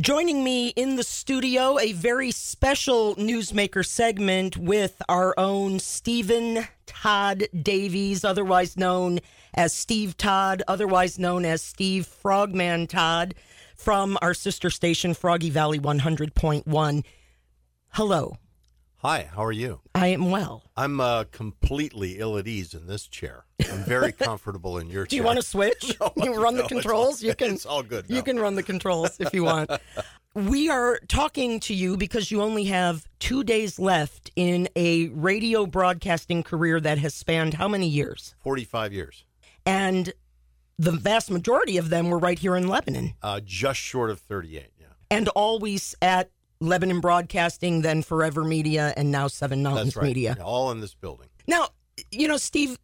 Joining me in the studio, a very special newsmaker segment with our own Stephen Todd Davies, otherwise known as Steve Todd, otherwise known as Steve Frogman Todd, from our sister station, Froggy Valley 100.1. Hello. Hi, how are you? I am well. I'm uh, completely ill at ease in this chair. I'm very comfortable in your chair. Do you want to switch? No, you run no, the controls. all- you can. it's all good You can run the controls if you want. we are talking to you because you only have two days left in a radio broadcasting career that has spanned how many years? 45 years, And the vast majority of them were right here in Lebanon, uh, just short of 38. Yeah, and always at Lebanon Broadcasting, then Forever Media, and now Seven Mountains that's right. Media. All in this building. Now, you know, Steve,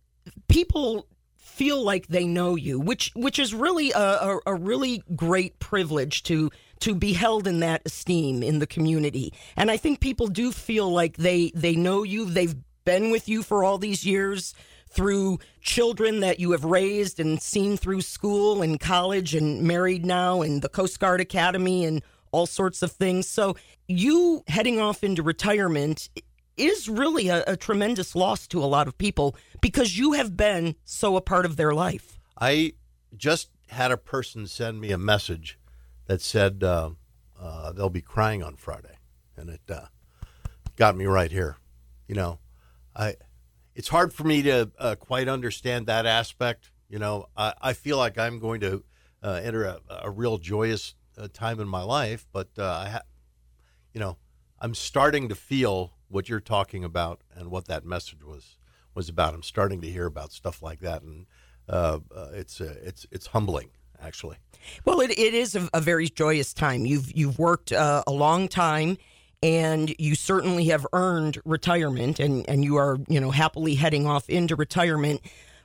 people feel like they know you, which which is really a, a, a really great privilege to to be held in that esteem in the community. And I think people do feel like they they know you. They've been with you for all these years through children that you have raised and seen through school and college and married now and the Coast Guard Academy and all sorts of things. So you heading off into retirement is really a, a tremendous loss to a lot of people because you have been so a part of their life. I just had a person send me a message that said uh, uh, they'll be crying on Friday, and it uh, got me right here. You know, I it's hard for me to uh, quite understand that aspect. You know, I, I feel like I'm going to uh, enter a, a real joyous uh, time in my life, but uh, I, ha- you know, I'm starting to feel what you're talking about and what that message was was about. I'm starting to hear about stuff like that, and uh, uh, it's uh, it's it's humbling actually. Well, it, it is a, a very joyous time. You've you've worked uh, a long time, and you certainly have earned retirement, and and you are you know happily heading off into retirement.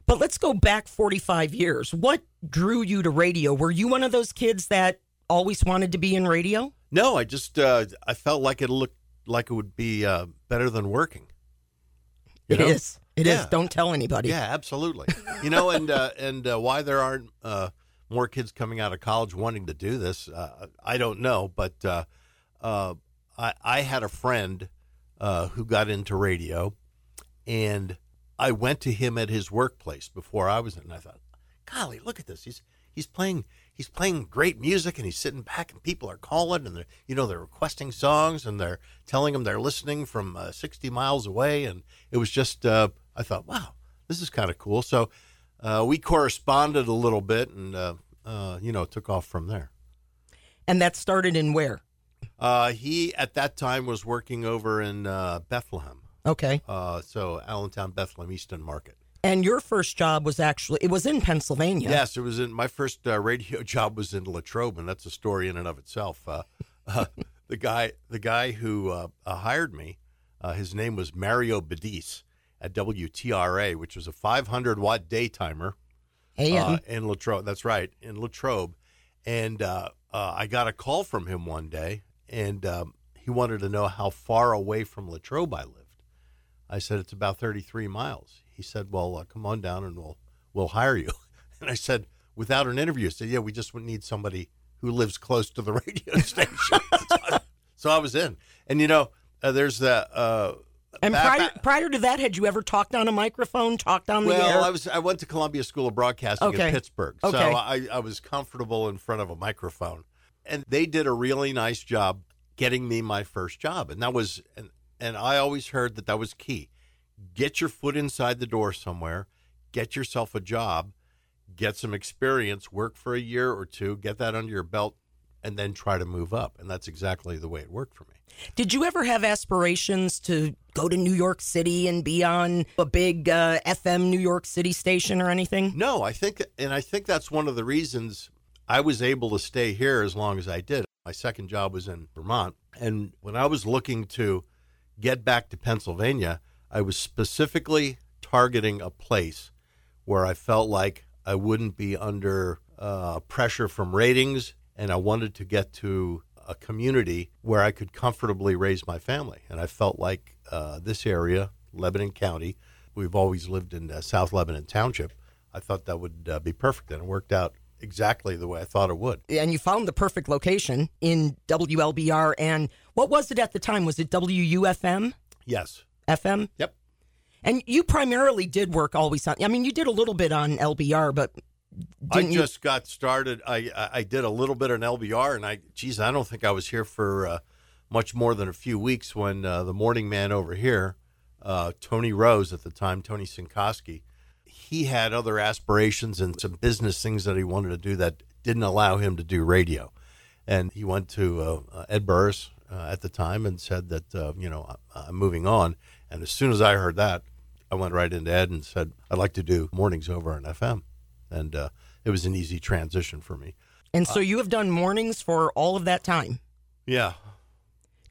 But let's go back 45 years. What drew you to radio? Were you one of those kids that always wanted to be in radio? No, I just uh, I felt like it looked like it would be uh, better than working. You It is. know? It is. Yeah. Don't tell anybody. Yeah, absolutely. you know, and uh, and uh, why there aren't uh, more kids coming out of college wanting to do this, uh, I don't know. But uh, uh, I, I had a friend uh, who got into radio, and I went to him at his workplace before I was in. And I thought, golly, look at this. He's he's playing he's playing great music, and he's sitting back, and people are calling, and they're you know they're requesting songs, and they're telling him they're listening from uh, sixty miles away, and it was just uh, I thought, wow, this is kind of cool. So uh, we corresponded a little bit, and uh, uh, you know took off from there. And that started in where? Uh, he at that time was working over in uh, Bethlehem, Okay. uh, so Allentown, Bethlehem, Easton Market. And your first job was actually it was in Pennsylvania. Yes, it was in my first uh, radio job was in Latrobe, and that's a story in and of itself. Uh, uh, the guy, the guy who uh, uh, hired me, uh, his name was Mario Badis at WTRA, which was a 500 watt day timer uh, in Latrobe. That's right, in Latrobe. And uh, uh, I got a call from him one day, and um, he wanted to know how far away from Latrobe I lived. I said it's about 33 miles. He said, "Well, uh, come on down, and we'll we'll hire you." And I said, without an interview, I said, "Yeah, we just would need somebody who lives close to the radio station." so, I, was in, and you know, uh, there's the. Uh, and back- prior back- prior to that, had you ever talked on a microphone, talked on the air? well, I was I went to Columbia School of Broadcasting Okay. in Pittsburgh, so Okay. I, I was comfortable in front of a microphone, and they did a really nice job getting me my first job, and that was and and I always heard that that was key. Get your foot inside the door somewhere, get yourself a job, get some experience, work for a year or two, get that under your belt, and then try to move up, and that's exactly the way it worked for me. Did you ever have aspirations to go to New York City and be on a big uh, FM New York City station or anything? No, I think, and I think that's one of the reasons I was able to stay here as long as I did. My second job was in Vermont, and when I was looking to get back to Pennsylvania, I was specifically targeting a place where I felt like I wouldn't be under uh, pressure from ratings, and I wanted to get to a community where I could comfortably raise my family. And I felt like uh, this area, Lebanon County, we've always lived in uh, South Lebanon Township. I thought that would uh, be perfect, and it worked out exactly the way I thought it would. and you found the perfect location in WLBR. And what was it at the time? Was it WUFM? Yes. FM? Yep. And you primarily did work always on. I mean, you did a little bit on LBR, but I didn't you? just got started. I I did a little bit on LBR, and I, geez, I don't think I was here for uh, much more than a few weeks when uh, the morning man over here, uh, Tony Rose at the time, Tony Sinkoski, he had other aspirations and some business things that he wanted to do that didn't allow him to do radio, and he went to uh, uh, Ed Burris uh, at the time and said that uh, you know I'm moving on, and as soon as I heard that, I went right into Ed and said I'd like to do mornings over on FM and uh, it was an easy transition for me. And so you have done mornings for all of that time. Yeah,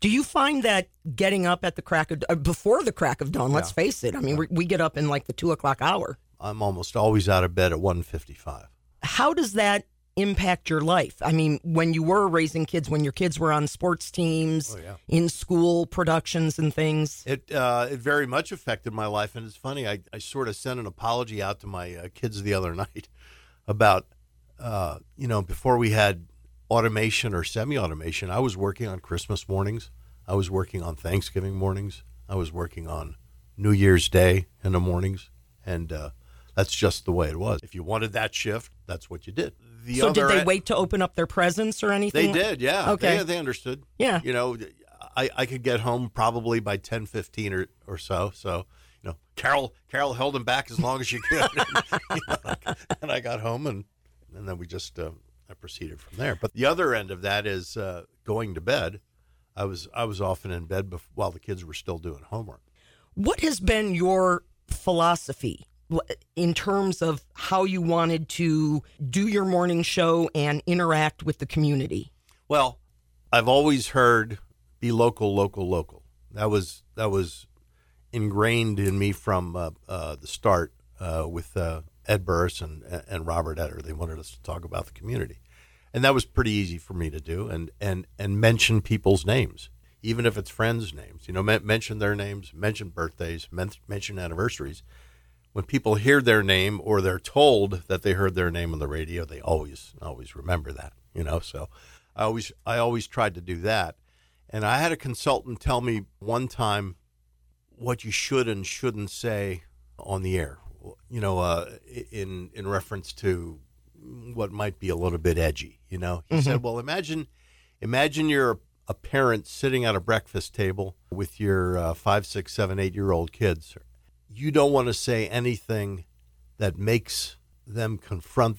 Do you find that getting up at the crack of uh, before the crack of dawn? Let's face it. I mean, we, we get up in like the two o'clock hour. I'm almost always out of bed at 1:55. How does that impact your life? I mean, when you were raising kids, when your kids were on sports teams, Oh, yeah. in school productions and things. It uh, it very much affected my life, and it's funny. I, I sort of sent an apology out to my uh, kids the other night about uh, you know before we had automation or semi-automation. I was working on Christmas mornings. I was working on Thanksgiving mornings. I was working on New Year's Day in the mornings, and uh, that's just the way it was. If you wanted that shift, that's what you did. The so did they wait to open up their presents or anything? They did, yeah. Okay. They, they understood. Yeah. You know, I, I could get home probably by ten fifteen or, or so. So, you know, Carol Carol held him back as long as she could. You know, and I got home and and then we just uh, I proceeded from there. But the other end of that is uh, going to bed. I was I was often in bed bef- while the kids were still doing homework. What has been your philosophy in terms of how you wanted to do your morning show and interact with the community? Well, I've always heard be local, local, local. That was that was ingrained in me from uh, uh, the start uh, with uh, Ed Burris and and Robert Etter. They wanted us to talk about the community, and that was pretty easy for me to do. And and and mention people's names, even if it's friends' names. You know, mention their names, mention birthdays, mention anniversaries. When people hear their name or they're told that they heard their name on the radio, they always always remember that. You know, so I always I always tried to do that. And I had a consultant tell me one time what you should and shouldn't say on the air. You know, uh, in in reference to what might be a little bit edgy. You know, he said, "Well, imagine imagine you're a, a parent sitting at a breakfast table with your uh, five, six, seven, eight year old kids. You don't want to say anything that makes them confront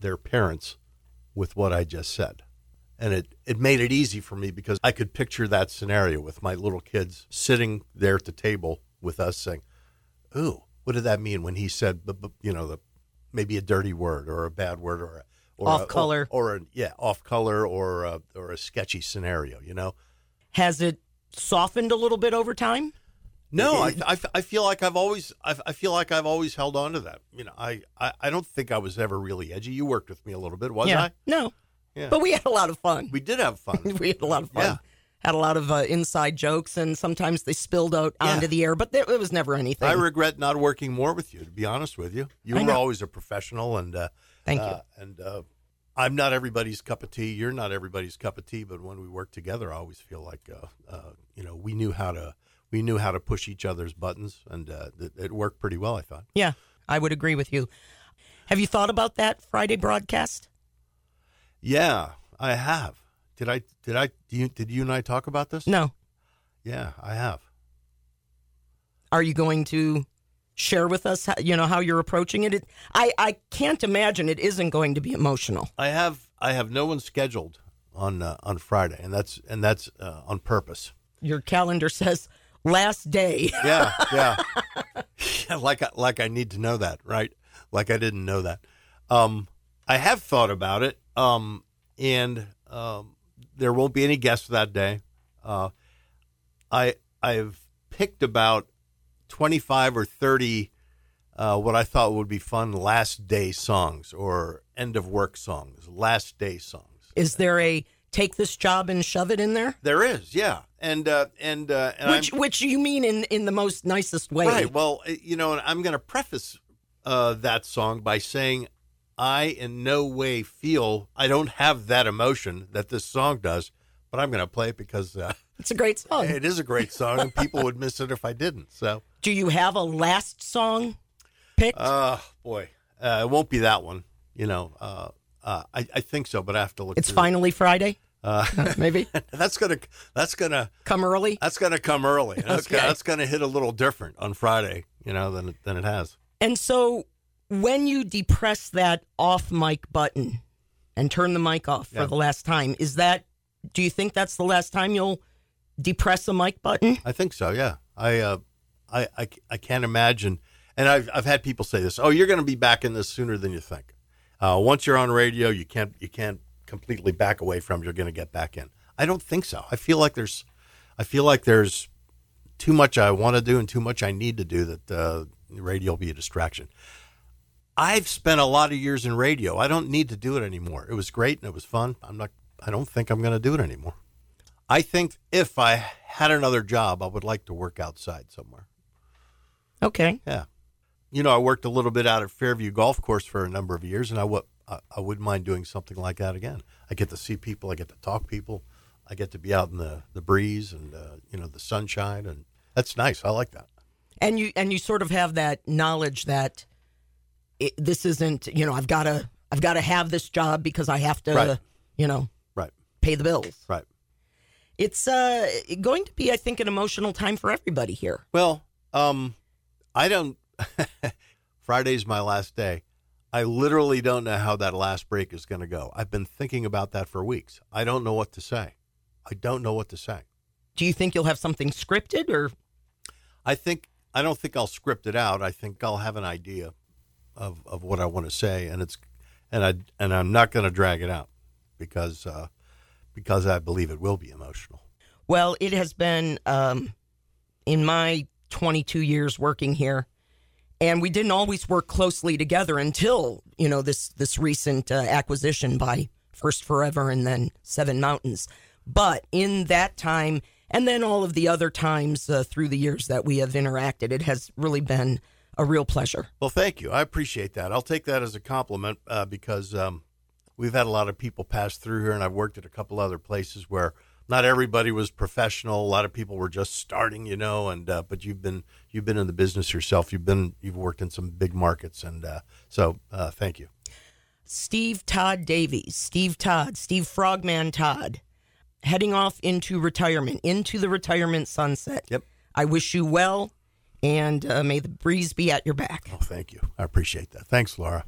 their parents with what I just said." and it, it made it easy for me because I could picture that scenario with my little kids sitting there at the table with us saying, "Ooh, what did that mean when he said, you know, the maybe a dirty word or a bad word or a, or Off a, color. or, or a, yeah, off color or a, or a sketchy scenario, you know." Has it softened a little bit over time? No, I, I, I feel like I've always I, I feel like I've always held on to that. You know, I, I, I don't think I was ever really edgy. You worked with me a little bit, was yeah. I? No. Yeah. But we had a lot of fun. We did have fun. we had a lot of fun. Yeah. Had a lot of uh, inside jokes, and sometimes they spilled out Yeah. onto the air, but there, it was never anything. I regret not working more with you. To be honest with you, you I were know. always a professional, and uh, Thank you. uh, And uh, I'm not everybody's cup of tea. You're not everybody's cup of tea. But when we work together, I always feel like uh, uh, you know we knew how to we knew how to push each other's buttons, and uh, it, it worked pretty well. I thought. Yeah, I would agree with you. Have you thought about that Friday broadcast? Yeah, I have. Did I? Did I? Do you, did you and I talk about this? No. Yeah, I have. Are you going to share with us, how, you know, how you're approaching it? it? I I can't imagine it isn't going to be emotional. I have. I have no one scheduled on uh, on Friday, and that's and that's uh, on purpose. Your calendar says last day. Yeah, yeah. yeah like I, like I need to know that, right? Like I didn't know that. Um, I have thought about it, um, and um, there won't be any guests that day. Uh, I I've picked about twenty five or thirty uh, what I thought would be fun last day songs or end of work songs, last day songs. Is there a take this job and shove it in there? There is, yeah, and uh, and uh, and I'm- Which which you mean in in the most nicest way? Right. Well, uh, you know, and I'm going to preface uh, that song by saying I in no way feel I don't have that emotion that this song does, but I'm going to play it because uh, It's a great song. it is a great song and people would miss it if I didn't. So, Do you have a last song picked? uh, boy, uh, it won't be that one. You know, uh, uh, I, I think so, but I have to look. it's finally Friday, Uh, maybe. that's gonna that's gonna Come early. that's gonna come early. That's Okay. gonna, that's gonna hit a little different on Friday, you know, than it, than it has. And so when you depress that off mic button and turn the mic off for Yeah. the last time, is that do you think that's the last time you'll depress a mic button? I think so. Yeah, I uh, I, I I can't imagine. And I've I've had people say this. Oh, you're going to be back in this sooner than you think. Uh, once you're on radio, you can't you can't completely back away from. it. You're going to get back in. I don't think so. I feel like there's I feel like there's too much I want to do and too much I need to do that uh, radio will be a distraction. I've spent a lot of years in radio. I don't need to do it anymore. It was great and it was fun. I'm not. I don't think I'm going to do it anymore. I think if I had another job, I would like to work outside somewhere. Okay. Yeah. You know, I worked a little bit out at Fairview Golf Course for a number of years, and I would I, I wouldn't mind doing something like that again. I get to see people, I get to talk people, I get to be out in the the breeze and uh, you know the sunshine, and that's nice. I like that. And you and you sort of have that knowledge that it, this isn't, you know, I've got to I've got to have this job because I have to, Right. you know, Right. pay the bills. Right. It's uh going to be I think an emotional time for everybody here. Well, um, I don't. Friday's my last day. I literally don't know how that last break is going to go. I've been thinking about that for weeks. I don't know what to say. I don't know what to say. Do you think you'll have something scripted or I think I don't think I'll script it out. I think I'll have an idea of, of what I want to say, and it's and I and I'm not going to drag it out because uh, because I believe it will be emotional. Well, it has been um, in my 22 years working here, and we didn't always work closely together until you know this this recent uh, acquisition by First Forever and then Seven Mountains. But in that time, and then all of the other times uh, through the years that we have interacted, it has really been a real pleasure. Well, thank you. I appreciate that. I'll take that as a compliment uh, because um, we've had a lot of people pass through here, and I've worked at a couple other places where not everybody was professional. A lot of people were just starting, you know. And uh, but you've been you've been in the business yourself. You've been you've worked in some big markets, and uh, so uh, thank you. Steve Todd Davies, Steve Todd, Steve Frogman Todd, heading off into retirement, into the retirement sunset. Yep. I wish you well, and uh, may the breeze be at your back. Oh, thank you. I appreciate that. Thanks, Laura.